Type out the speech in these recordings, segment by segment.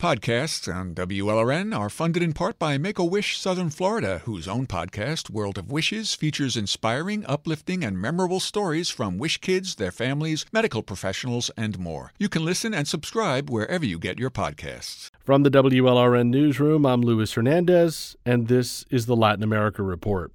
Podcasts on WLRN are funded in part by Make a Wish Southern Florida, whose own podcast, World of Wishes, features inspiring, uplifting, and memorable stories from wish kids, their families, medical professionals, and more. You can listen and subscribe wherever you get your podcasts. From the WLRN Newsroom, I'm Luis Hernandez, and this is the Latin America Report.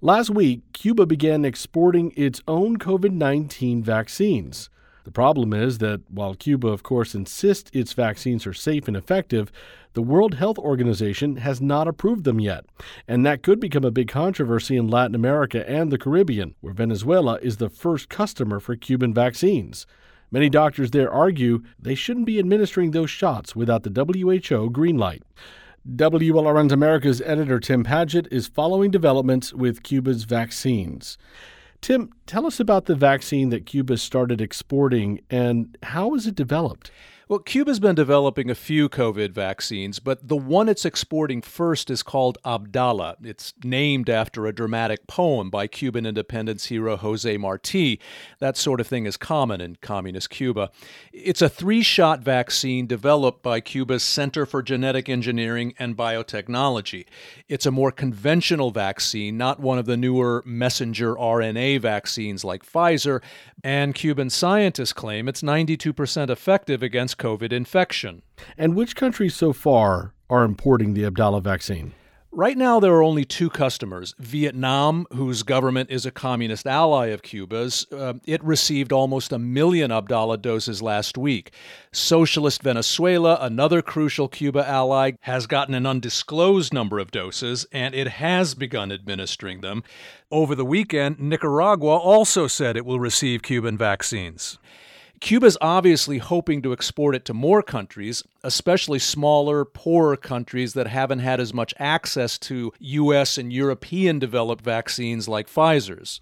Last week, Cuba began exporting its own COVID 19 vaccines. The problem is that while Cuba, of course, insists its vaccines are safe and effective, the World Health Organization has not approved them yet. And that could become a big controversy in Latin America and the Caribbean, where Venezuela is the first customer for Cuban vaccines. Many doctors there argue they shouldn't be administering those shots without the WHO green light. WLRN's America's editor Tim Padgett is following developments with Cuba's vaccines. Tim, tell us about the vaccine that Cuba started exporting and how was it developed? Well, Cuba's been developing a few COVID vaccines, but the one it's exporting first is called Abdala. It's named after a dramatic poem by Cuban independence hero Jose Marti. That sort of thing is common in communist Cuba. It's a three shot vaccine developed by Cuba's Center for Genetic Engineering and Biotechnology. It's a more conventional vaccine, not one of the newer messenger RNA vaccines like Pfizer, and Cuban scientists claim it's 92% effective against COVID infection. And which countries so far are importing the Abdala vaccine? Right now, there are only two customers Vietnam, whose government is a communist ally of Cuba's. Uh, it received almost a million Abdala doses last week. Socialist Venezuela, another crucial Cuba ally, has gotten an undisclosed number of doses, and it has begun administering them. Over the weekend, Nicaragua also said it will receive Cuban vaccines. Cuba's obviously hoping to export it to more countries, especially smaller, poorer countries that haven't had as much access to U.S. and European developed vaccines like Pfizer's.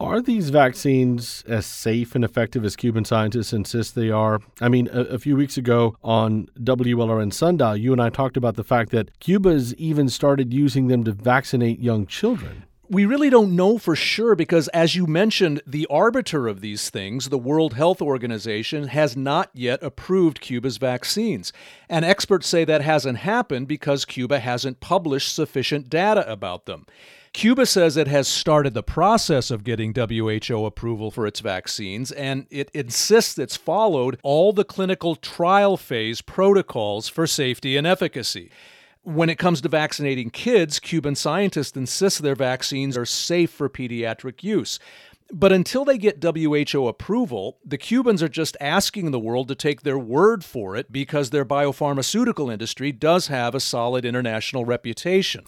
Are these vaccines as safe and effective as Cuban scientists insist they are? I mean, a, a, few weeks ago on WLRN Sundial, you and I talked about the fact that Cuba's even started using them to vaccinate young children we really don't know for sure because, as you mentioned, the arbiter of these things, the World Health Organization, has not yet approved Cuba's vaccines. And experts say that hasn't happened because Cuba hasn't published sufficient data about them. Cuba says it has started the process of getting WHO approval for its vaccines, and it insists it's followed all the clinical trial phase protocols for safety and efficacy. When it comes to vaccinating kids, Cuban scientists insist their vaccines are safe for pediatric use. But until they get WHO approval, the Cubans are just asking the world to take their word for it because their biopharmaceutical industry does have a solid international reputation.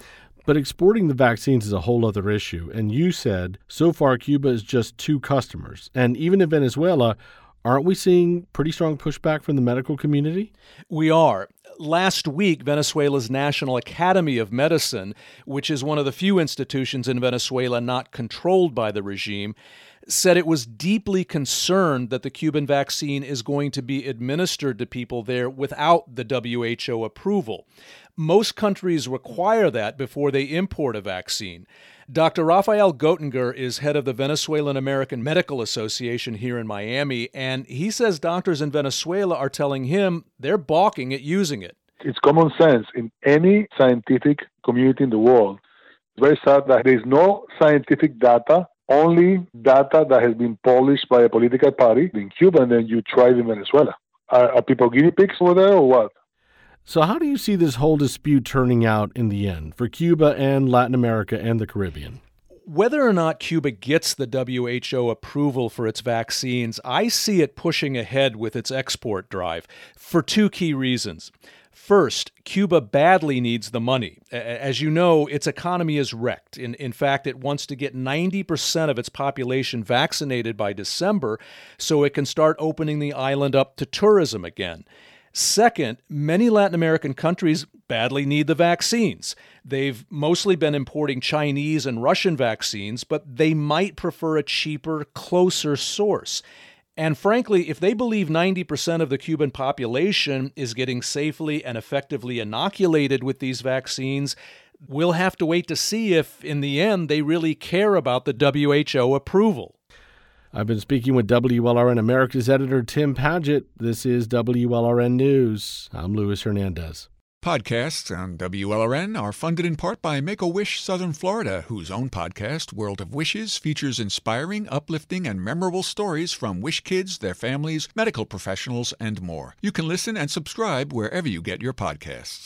But exporting the vaccines is a whole other issue. And you said so far Cuba is just two customers. And even in Venezuela, aren't we seeing pretty strong pushback from the medical community? We are last week, Venezuela's National Academy of Medicine, which is one of the few institutions in Venezuela not controlled by the regime, said it was deeply concerned that the Cuban vaccine is going to be administered to people there without the WHO approval. Most countries require that before they import a vaccine. Dr. Rafael Goettinger is head of the Venezuelan American Medical Association here in Miami, and he says doctors in Venezuela are telling him they're balking at using it. It's common sense in any scientific community in the world. It's very sad that there is no scientific data, only data that has been published by a political party in Cuba, and then you try it in Venezuela. Are, are people guinea pigs over there or what? So, how do you see this whole dispute turning out in the end for Cuba and Latin America and the Caribbean? Whether or not Cuba gets the WHO approval for its vaccines, I see it pushing ahead with its export drive for two key reasons. First, Cuba badly needs the money. As you know, its economy is wrecked. In, in fact, it wants to get 90% of its population vaccinated by December so it can start opening the island up to tourism again. Second, many Latin American countries badly need the vaccines. They've mostly been importing Chinese and Russian vaccines, but they might prefer a cheaper, closer source. And frankly, if they believe 90% of the Cuban population is getting safely and effectively inoculated with these vaccines, we'll have to wait to see if, in the end, they really care about the WHO approval. I've been speaking with WLRN America's editor Tim Padgett. This is WLRN News. I'm Luis Hernandez. Podcasts on WLRN are funded in part by Make a Wish Southern Florida, whose own podcast, World of Wishes, features inspiring, uplifting, and memorable stories from Wish kids, their families, medical professionals, and more. You can listen and subscribe wherever you get your podcasts.